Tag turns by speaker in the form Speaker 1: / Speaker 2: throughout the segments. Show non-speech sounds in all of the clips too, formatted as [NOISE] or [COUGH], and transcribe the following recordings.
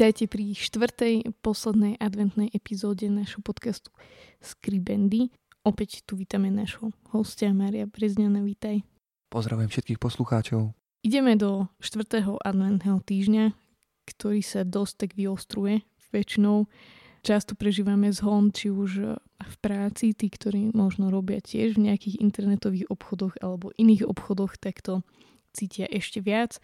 Speaker 1: Vítajte pri štvrtej, poslednej adventnej epizóde našho podcastu Skribendy. Opäť tu vítame nášho hostia Maria Brezňana, vítaj.
Speaker 2: Pozdravujem všetkých poslucháčov.
Speaker 1: Ideme do štvrtého adventného týždňa, ktorý sa dosť tak vyostruje. Väčšinou často prežívame zhon, či už v práci, tí, ktorí možno robia tiež v nejakých internetových obchodoch alebo iných obchodoch, tak to cítia ešte viac,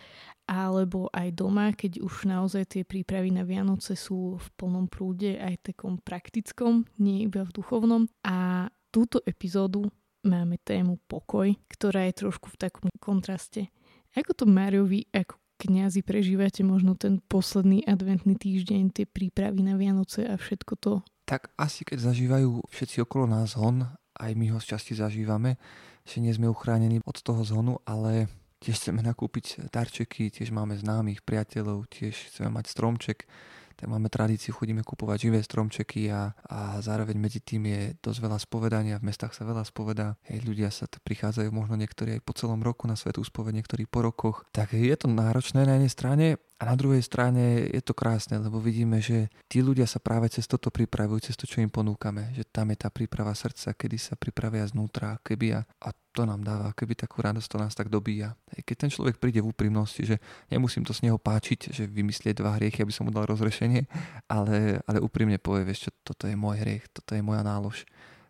Speaker 1: alebo aj doma, keď už naozaj tie prípravy na Vianoce sú v plnom prúde aj takom praktickom, nie iba v duchovnom. A túto epizódu máme tému pokoj, ktorá je trošku v takom kontraste. Ako to Mariovi ako kňazi prežívate možno ten posledný adventný týždeň, tie prípravy na Vianoce a všetko to?
Speaker 2: Tak asi keď zažívajú všetci okolo nás hon, aj my ho z časti zažívame, že nie sme uchránení od toho zhonu, ale tiež chceme nakúpiť darčeky, tiež máme známych priateľov, tiež chceme mať stromček, tak máme tradíciu, chodíme kupovať živé stromčeky a, a zároveň medzi tým je dosť veľa spovedania, v mestách sa veľa spovedá, hej, ľudia sa t- prichádzajú možno niektorí aj po celom roku na svetú spoved, niektorí po rokoch, tak je to náročné na jednej strane, a na druhej strane je to krásne, lebo vidíme, že tí ľudia sa práve cez toto pripravujú, cez to, čo im ponúkame. Že tam je tá príprava srdca, kedy sa pripravia znútra, keby a, a to nám dáva, keby takú radosť to nás tak dobíja. Keď ten človek príde v úprimnosti, že nemusím to z neho páčiť, že vymyslieť dva hriechy, aby som mu dal rozrešenie, [LAUGHS] ale, ale úprimne povie, vieš čo, toto je môj hriech, toto je moja nálož.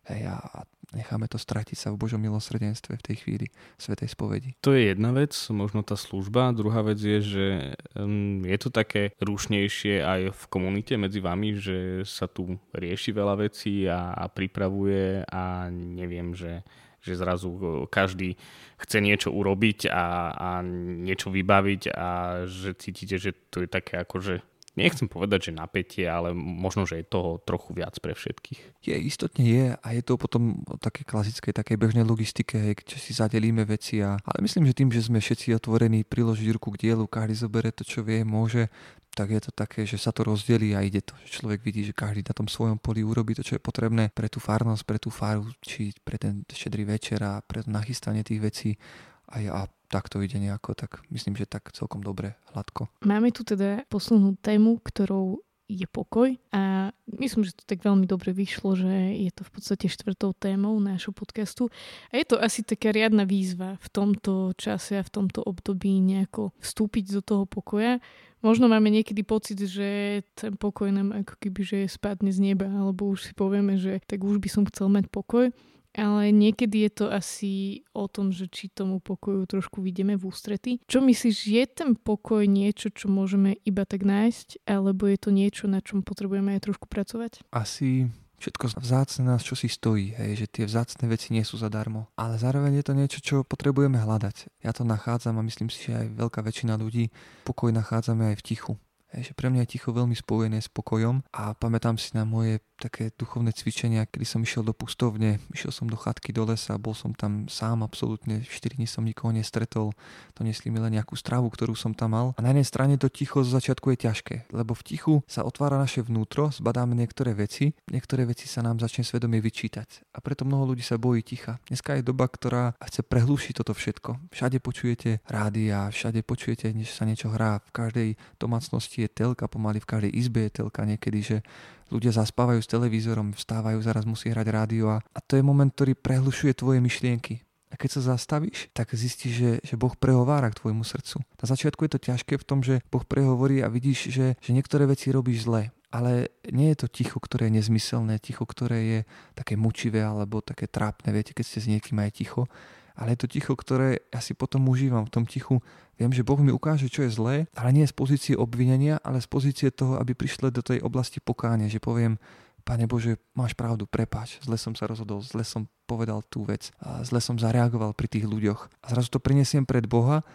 Speaker 2: Hej, a necháme to stratiť sa v Božom milosrdenstve v tej chvíli Svetej spovedi.
Speaker 3: To je jedna vec, možno tá služba. Druhá vec je, že je to také rušnejšie aj v komunite medzi vami, že sa tu rieši veľa vecí a, a pripravuje a neviem, že že zrazu každý chce niečo urobiť a, a niečo vybaviť a že cítite, že to je také ako, že nechcem povedať, že napätie, ale možno, že je toho trochu viac pre všetkých.
Speaker 2: Je, istotne je a je to potom o také klasickej, takej bežnej logistike, kde si zadelíme veci. A, ale myslím, že tým, že sme všetci otvorení priložiť ruku k dielu, každý zoberie to, čo vie, môže, tak je to také, že sa to rozdelí a ide to. Človek vidí, že každý na tom svojom poli urobí to, čo je potrebné pre tú farnosť, pre tú faru, či pre ten šedrý večer a pre nachystanie tých vecí. A, a tak to ide nejako, tak myslím, že tak celkom dobre, hladko.
Speaker 1: Máme tu teda poslednú tému, ktorou je pokoj a myslím, že to tak veľmi dobre vyšlo, že je to v podstate štvrtou témou nášho podcastu a je to asi taká riadna výzva v tomto čase a v tomto období nejako vstúpiť do toho pokoja. Možno máme niekedy pocit, že ten pokoj nám ako keby že spadne z neba alebo už si povieme, že tak už by som chcel mať pokoj ale niekedy je to asi o tom, že či tomu pokoju trošku vidíme v ústrety. Čo myslíš, je ten pokoj niečo, čo môžeme iba tak nájsť, alebo je to niečo, na čom potrebujeme aj trošku pracovať?
Speaker 2: Asi všetko vzácne nás čo si stojí, hej, že tie vzácne veci nie sú zadarmo. Ale zároveň je to niečo, čo potrebujeme hľadať. Ja to nachádzam a myslím si, že aj veľká väčšina ľudí pokoj nachádzame aj v tichu. Hej, pre mňa je ticho veľmi spojené s pokojom a pamätám si na moje také duchovné cvičenia, kedy som išiel do pustovne, išiel som do chatky do lesa, bol som tam sám absolútne, 4 dní som nikoho nestretol, donesli mi len nejakú stravu, ktorú som tam mal. A na jednej strane to ticho z začiatku je ťažké, lebo v tichu sa otvára naše vnútro, zbadáme niektoré veci, niektoré veci sa nám začne svedomie vyčítať. A preto mnoho ľudí sa bojí ticha. Dneska je doba, ktorá chce prehlušiť toto všetko. Všade počujete rádia, všade počujete, než sa niečo hrá, v každej domácnosti je telka, pomaly v každej izbe je telka niekedy, že ľudia zaspávajú s televízorom, vstávajú, zaraz musí hrať rádio a, a to je moment, ktorý prehlušuje tvoje myšlienky. A keď sa zastavíš, tak zistíš, že, že Boh prehovára k tvojmu srdcu. Na začiatku je to ťažké v tom, že Boh prehovorí a vidíš, že, že niektoré veci robíš zle. Ale nie je to ticho, ktoré je nezmyselné, ticho, ktoré je také mučivé alebo také trápne, viete, keď ste s niekým aj ticho, ale je to ticho, ktoré ja si potom užívam. V tom tichu viem, že Boh mi ukáže, čo je zlé, ale nie z pozície obvinenia, ale z pozície toho, aby prišli do tej oblasti pokáne, že poviem, Pane Bože, máš pravdu, prepáč, zle som sa rozhodol, zle som povedal tú vec, a zle som zareagoval pri tých ľuďoch. A zrazu to prinesiem pred Boha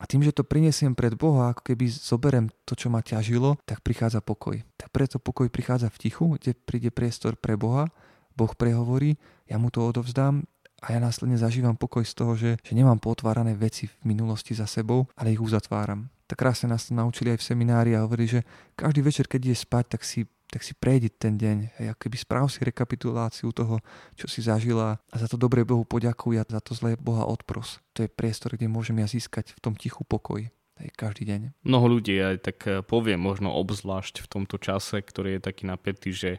Speaker 2: A tým, že to prinesiem pred Boha, ako keby zoberem to, čo ma ťažilo, tak prichádza pokoj. Tak preto pokoj prichádza v tichu, kde príde priestor pre Boha, Boh prehovorí, ja mu to odovzdám a ja následne zažívam pokoj z toho, že, že nemám potvárané veci v minulosti za sebou, ale ich uzatváram. Tak krásne nás naučili aj v seminári a hovorí, že každý večer, keď ide spať, tak si tak si prejdi ten deň, hej, keby správ si rekapituláciu toho, čo si zažila a za to dobre Bohu poďakuj a za to zlé Boha odpros. To je priestor, kde môžem ja získať v tom tichu pokoj hej, každý deň.
Speaker 3: Mnoho ľudí aj tak eh, povie možno obzvlášť v tomto čase, ktorý je taký napätý, že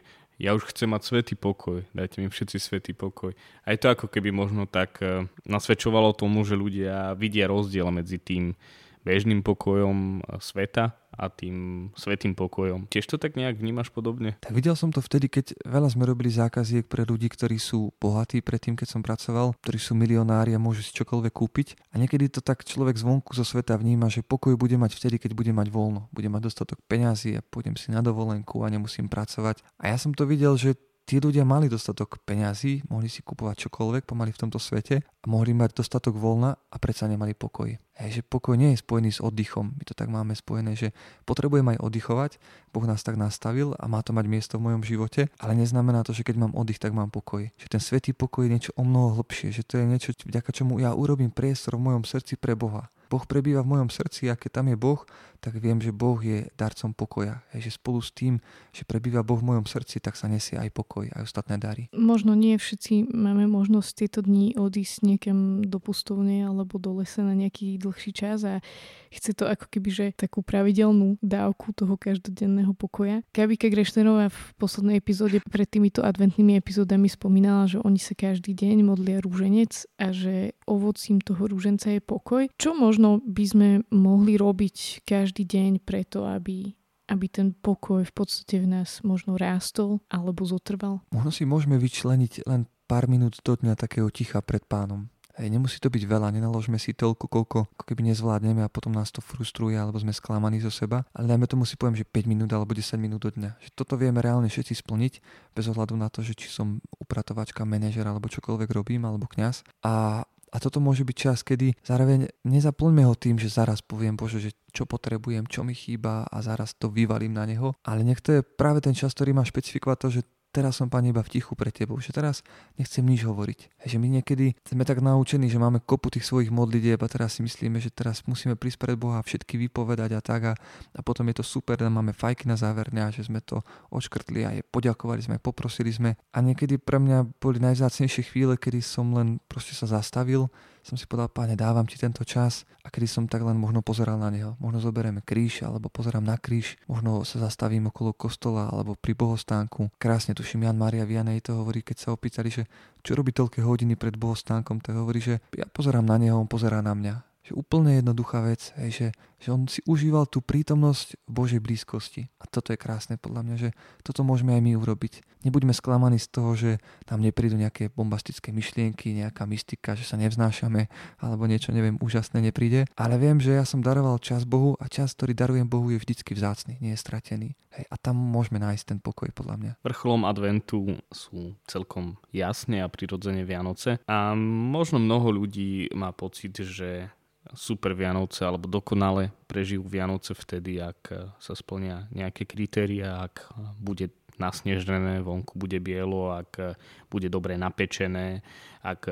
Speaker 3: ja už chcem mať svetý pokoj, dajte mi všetci svetý pokoj. Aj to ako keby možno tak eh, nasvedčovalo tomu, že ľudia vidia rozdiel medzi tým, bežným pokojom sveta a tým svetým pokojom. Tiež to tak nejak vnímaš podobne?
Speaker 2: Tak videl som to vtedy, keď veľa sme robili zákaziek pre ľudí, ktorí sú bohatí predtým, keď som pracoval, ktorí sú milionári a môžu si čokoľvek kúpiť. A niekedy to tak človek zvonku zo sveta vníma, že pokoj bude mať vtedy, keď bude mať voľno. Bude mať dostatok peňazí a pôjdem si na dovolenku a nemusím pracovať. A ja som to videl, že tí ľudia mali dostatok peňazí, mohli si kupovať čokoľvek pomaly v tomto svete a mohli mať dostatok voľna a predsa nemali pokoj. Hej, že pokoj nie je spojený s oddychom. My to tak máme spojené, že potrebujem aj oddychovať, Boh nás tak nastavil a má to mať miesto v mojom živote, ale neznamená to, že keď mám oddych, tak mám pokoj. Že ten svetý pokoj je niečo o mnoho hlbšie, že to je niečo, vďaka čomu ja urobím priestor v mojom srdci pre Boha. Boh prebýva v mojom srdci a keď tam je Boh, tak viem, že Boh je darcom pokoja. Hej, že spolu s tým, že prebýva Boh v mojom srdci, tak sa nesie aj pokoj, aj ostatné dary.
Speaker 1: Možno nie všetci máme možnosť tieto dni odísť niekam do pustovne alebo do lesa na nejaký dlhší čas a chce to ako keby, že takú pravidelnú dávku toho každodenného pokoja. Gabika Grešterová v poslednej epizóde pred týmito adventnými epizódami spomínala, že oni sa každý deň modlia rúženec a že ovocím toho rúženca je pokoj. Čo možno by sme mohli robiť každý deň preto, aby aby ten pokoj v podstate v nás možno rástol alebo zotrval?
Speaker 2: Možno si môžeme vyčleniť len pár minút do dňa takého ticha pred pánom. Nemusí to byť veľa, nenaložme si toľko, koľko ako keby nezvládneme a potom nás to frustruje alebo sme sklamaní zo seba. Ale dajme tomu si poviem, že 5 minút alebo 10 minút do dňa. Že toto vieme reálne všetci splniť, bez ohľadu na to, že či som upratovačka, manažer alebo čokoľvek robím alebo kňaz. A a toto môže byť čas, kedy zároveň nezaplňme ho tým, že zaraz poviem, Bože, že čo potrebujem, čo mi chýba a zaraz to vyvalím na neho. Ale nech to je práve ten čas, ktorý má špecifikovať to, že teraz som, Pane, iba v tichu pre Tebou, že teraz nechcem nič hovoriť. Že my niekedy sme tak naučení, že máme kopu tých svojich modlitieb a teraz si myslíme, že teraz musíme prísť pred Boha a všetky vypovedať a tak a, a potom je to super, a máme fajky na záver dňa, že sme to odškrtli a je poďakovali sme, poprosili sme a niekedy pre mňa boli najvzácnejšie chvíle, kedy som len proste sa zastavil, som si povedal, páne, dávam ti tento čas a kedy som tak len možno pozeral na neho. Možno zoberieme kríž alebo pozerám na kríž, možno sa zastavím okolo kostola alebo pri bohostánku. Krásne tuším, Jan Maria Vianej to hovorí, keď sa opýtali, že čo robí toľké hodiny pred bohostánkom, tak hovorí, že ja pozerám na neho, on pozerá na mňa že úplne jednoduchá vec, hej, že, že on si užíval tú prítomnosť Božej blízkosti. A toto je krásne podľa mňa, že toto môžeme aj my urobiť. Nebuďme sklamaní z toho, že nám neprídu nejaké bombastické myšlienky, nejaká mystika, že sa nevznášame, alebo niečo, neviem, úžasné nepríde. Ale viem, že ja som daroval čas Bohu a čas, ktorý darujem Bohu, je vždycky vzácný, nie je stratený. Hej, a tam môžeme nájsť ten pokoj, podľa mňa.
Speaker 3: Vrcholom adventu sú celkom jasne a prirodzene Vianoce. A možno mnoho ľudí má pocit, že super Vianoce alebo dokonale prežijú Vianoce vtedy, ak sa splnia nejaké kritéria, ak bude nasnežené, vonku bude bielo, ak bude dobre napečené, ak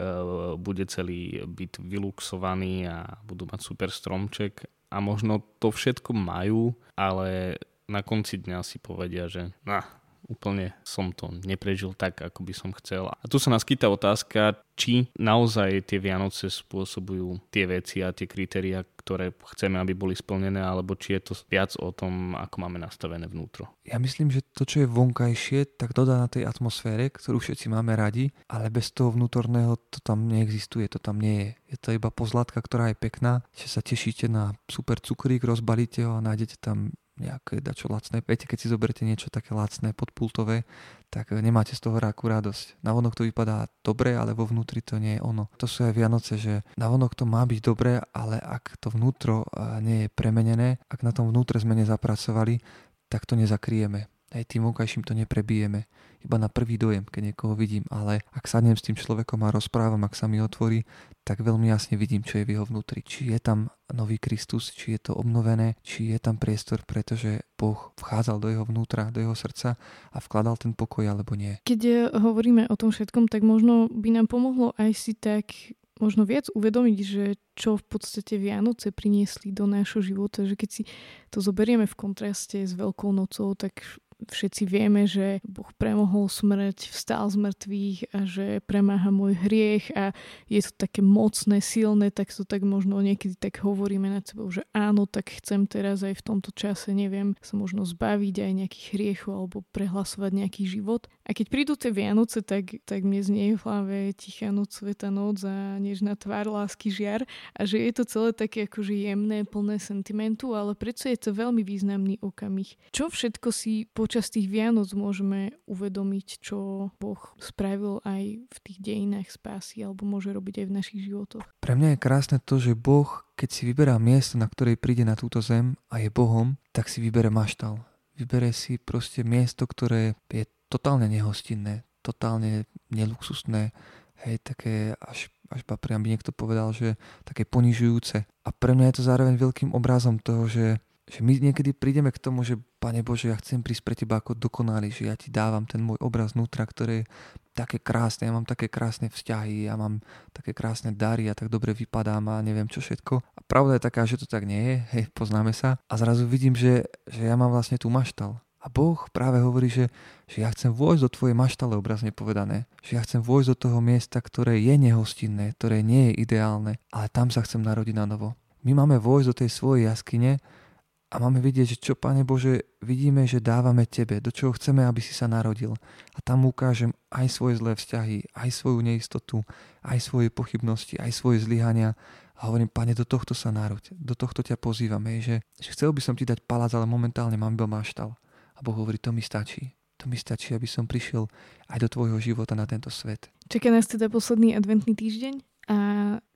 Speaker 3: bude celý byt vyluxovaný a budú mať super stromček. A možno to všetko majú, ale na konci dňa si povedia, že nah, úplne som to neprežil tak, ako by som chcel. A tu sa nás kýta otázka, či naozaj tie Vianoce spôsobujú tie veci a tie kritéria, ktoré chceme, aby boli splnené, alebo či je to viac o tom, ako máme nastavené vnútro.
Speaker 2: Ja myslím, že to, čo je vonkajšie, tak dodá na tej atmosfére, ktorú všetci máme radi, ale bez toho vnútorného to tam neexistuje, to tam nie je. Je to iba pozlátka, ktorá je pekná, že sa tešíte na super cukrík, rozbalíte ho a nájdete tam nejaké dačo lacné. Viete, keď si zoberiete niečo také lacné, podpultové, tak nemáte z toho ráku radosť. Na vonok to vypadá dobre, ale vo vnútri to nie je ono. To sú aj Vianoce, že na vonok to má byť dobre, ale ak to vnútro nie je premenené, ak na tom vnútre sme nezapracovali, tak to nezakrieme. Aj tým vonkajším to neprebijeme. Iba na prvý dojem, keď niekoho vidím, ale ak sadnem s tým človekom a rozprávam, ak sa mi otvorí, tak veľmi jasne vidím, čo je v jeho vnútri. Či je tam nový Kristus, či je to obnovené, či je tam priestor, pretože Boh vchádzal do jeho vnútra, do jeho srdca a vkladal ten pokoj alebo nie.
Speaker 1: Keď hovoríme o tom všetkom, tak možno by nám pomohlo aj si tak možno viac uvedomiť, že čo v podstate Vianoce priniesli do nášho života, že keď si to zoberieme v kontraste s Veľkou nocou, tak všetci vieme, že Boh premohol smrť, vstal z mŕtvych a že premáha môj hriech a je to také mocné, silné, tak to tak možno niekedy tak hovoríme nad sebou, že áno, tak chcem teraz aj v tomto čase, neviem, sa možno zbaviť aj nejakých hriechov alebo prehlasovať nejaký život. A keď prídu tie Vianoce, tak, tak mne znie v hlave tichá noc, sveta noc a nežná tvár, lásky, žiar a že je to celé také akože jemné, plné sentimentu, ale predsa je to veľmi významný okamih. Čo všetko si po počas tých Vianoc môžeme uvedomiť, čo Boh spravil aj v tých dejinách spásy alebo môže robiť aj v našich životoch.
Speaker 2: Pre mňa je krásne to, že Boh, keď si vyberá miesto, na ktorej príde na túto zem a je Bohom, tak si vybere maštal. Vybere si proste miesto, ktoré je totálne nehostinné, totálne neluxusné, hej, také až, až priam by niekto povedal, že také ponižujúce. A pre mňa je to zároveň veľkým obrazom toho, že že my niekedy prídeme k tomu, že Pane Bože, ja chcem prísť pre Teba ako dokonalý, že ja Ti dávam ten môj obraz vnútra, ktoré je také krásne, ja mám také krásne vzťahy, ja mám také krásne dary, ja tak dobre vypadám a neviem čo všetko. A pravda je taká, že to tak nie je, hej, poznáme sa. A zrazu vidím, že, že ja mám vlastne tú maštal. A Boh práve hovorí, že, že ja chcem vojsť do tvojej maštale, obrazne povedané. Že ja chcem vojsť do toho miesta, ktoré je nehostinné, ktoré nie je ideálne, ale tam sa chcem narodiť na novo. My máme vojsť do tej svojej jaskyne, a máme vidieť, že čo, Pane Bože, vidíme, že dávame Tebe, do čoho chceme, aby si sa narodil. A tam ukážem aj svoje zlé vzťahy, aj svoju neistotu, aj svoje pochybnosti, aj svoje zlyhania. A hovorím, Pane, do tohto sa nároď, do tohto ťa pozývame, že, že chcel by som Ti dať palác, ale momentálne mám iba maštal. A Boh hovorí, to mi stačí. To mi stačí, aby som prišiel aj do tvojho života na tento svet.
Speaker 1: Čaká nás teda posledný adventný týždeň? A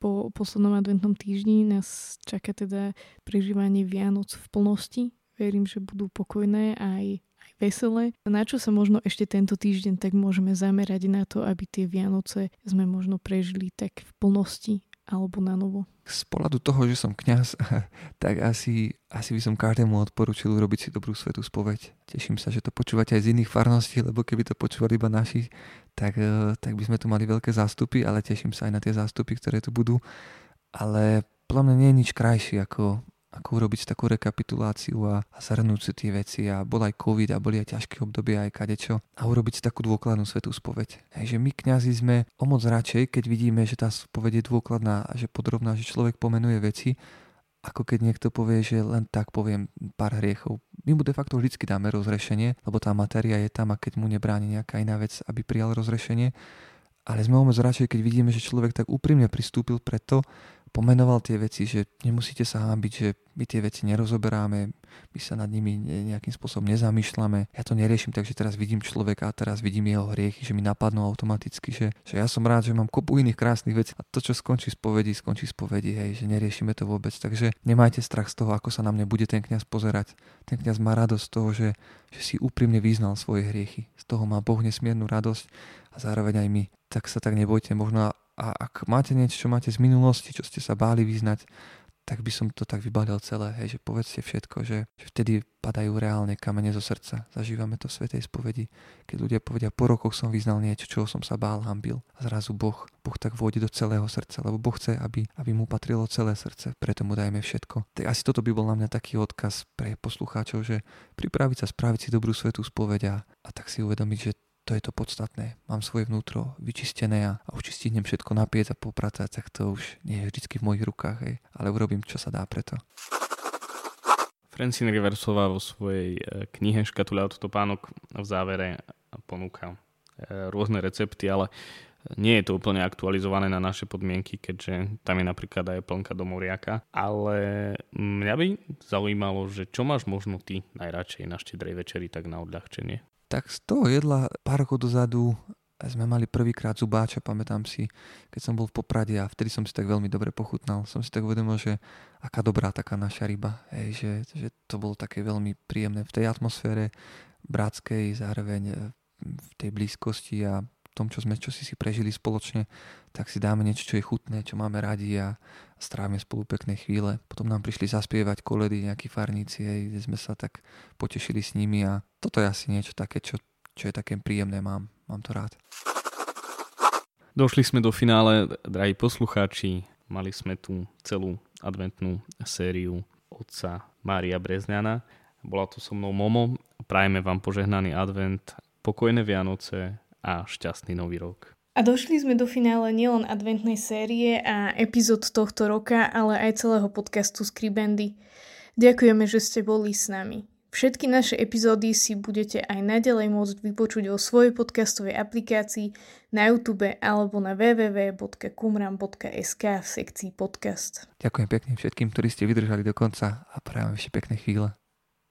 Speaker 1: po poslednom adventnom týždni nás čaká teda prežívanie Vianoc v plnosti. Verím, že budú pokojné aj, aj veselé. Na čo sa možno ešte tento týždeň tak môžeme zamerať na to, aby tie Vianoce sme možno prežili tak v plnosti alebo na novo?
Speaker 2: Z pohľadu toho, že som kňaz, [LAUGHS] tak asi, asi by som každému odporúčil urobiť si dobrú svetú spoveď. Teším sa, že to počúvate aj z iných farností, lebo keby to počúvali iba naši, tak, eh, tak by sme tu mali veľké zástupy, ale teším sa aj na tie zástupy, ktoré tu budú. Ale podľa mňa nie je nič krajšie ako ako urobiť takú rekapituláciu a, a zhrnúť si tie veci a bol aj COVID a boli aj ťažké obdobia aj kadečo a urobiť si takú dôkladnú svetú spoveď. Hej, že my kňazi sme o moc radšej, keď vidíme, že tá spoveď je dôkladná a že podrobná, že človek pomenuje veci, ako keď niekto povie, že len tak poviem pár hriechov. My mu de facto vždy dáme rozrešenie, lebo tá matéria je tam a keď mu nebráni nejaká iná vec, aby prijal rozrešenie. Ale sme o moc radšej, keď vidíme, že človek tak úprimne pristúpil preto, pomenoval tie veci, že nemusíte sa hábiť, že my tie veci nerozoberáme, my sa nad nimi nejakým spôsobom nezamýšľame. Ja to neriešim, takže teraz vidím človeka a teraz vidím jeho hriechy, že mi napadnú automaticky, že, že ja som rád, že mám kopu iných krásnych vecí a to, čo skončí z povedi, skončí z povedi, hej, že neriešime to vôbec. Takže nemajte strach z toho, ako sa na mňa bude ten kňaz pozerať. Ten kňaz má radosť z toho, že, že si úprimne vyznal svoje hriechy. Z toho má Boh nesmiernu radosť a zároveň aj my. Tak sa tak nebojte, možno a ak máte niečo, čo máte z minulosti, čo ste sa báli vyznať, tak by som to tak vybalil celé, hej, že povedzte všetko, že, že vtedy padajú reálne kamene zo srdca. Zažívame to v Svetej spovedi, keď ľudia povedia, po rokoch som vyznal niečo, čoho som sa bál, hambil. A zrazu Boh, Boh tak vôjde do celého srdca, lebo Boh chce, aby, aby mu patrilo celé srdce, preto mu dajme všetko. Tak asi toto by bol na mňa taký odkaz pre poslucháčov, že pripraviť sa, spraviť si dobrú svetú spoveď a, a tak si uvedomiť, že to je to podstatné. Mám svoje vnútro vyčistené a, a už stihnem všetko napiec a popratať, tak to už nie je vždy v mojich rukách, hej. ale urobím, čo sa dá preto.
Speaker 3: Francine Riversová vo svojej e, knihe Škatula od topánok v závere ponúka e, rôzne recepty, ale nie je to úplne aktualizované na naše podmienky, keďže tam je napríklad aj plnka do moriaka. Ale mňa by zaujímalo, že čo máš možno ty najradšej na štedrej večeri tak na odľahčenie?
Speaker 2: Tak z toho jedla pár rokov dozadu sme mali prvýkrát zubáča, pamätám si, keď som bol v Poprade a vtedy som si tak veľmi dobre pochutnal. Som si tak uvedomil, že aká dobrá taká naša ryba, hej, že, že to bolo také veľmi príjemné v tej atmosfére. bratskej, zároveň v tej blízkosti a tom, čo sme čo si si prežili spoločne, tak si dáme niečo, čo je chutné, čo máme radi a strávime spolu pekné chvíle. Potom nám prišli zaspievať koledy nejakí farníci, kde sme sa tak potešili s nimi a toto je asi niečo také, čo, čo je také príjemné, mám, mám to rád.
Speaker 3: Došli sme do finále, drahí poslucháči. Mali sme tu celú adventnú sériu otca Mária Brezňana. Bola tu so mnou Momo. Prajeme vám požehnaný advent, pokojné Vianoce a šťastný nový rok.
Speaker 1: A došli sme do finále nielen adventnej série a epizód tohto roka, ale aj celého podcastu Skribendy. Ďakujeme, že ste boli s nami. Všetky naše epizódy si budete aj naďalej môcť vypočuť vo svojej podcastovej aplikácii na YouTube alebo na www.kumram.sk v sekcii podcast.
Speaker 2: Ďakujem pekne všetkým, ktorí ste vydržali do konca a prajem ešte pekné chvíle.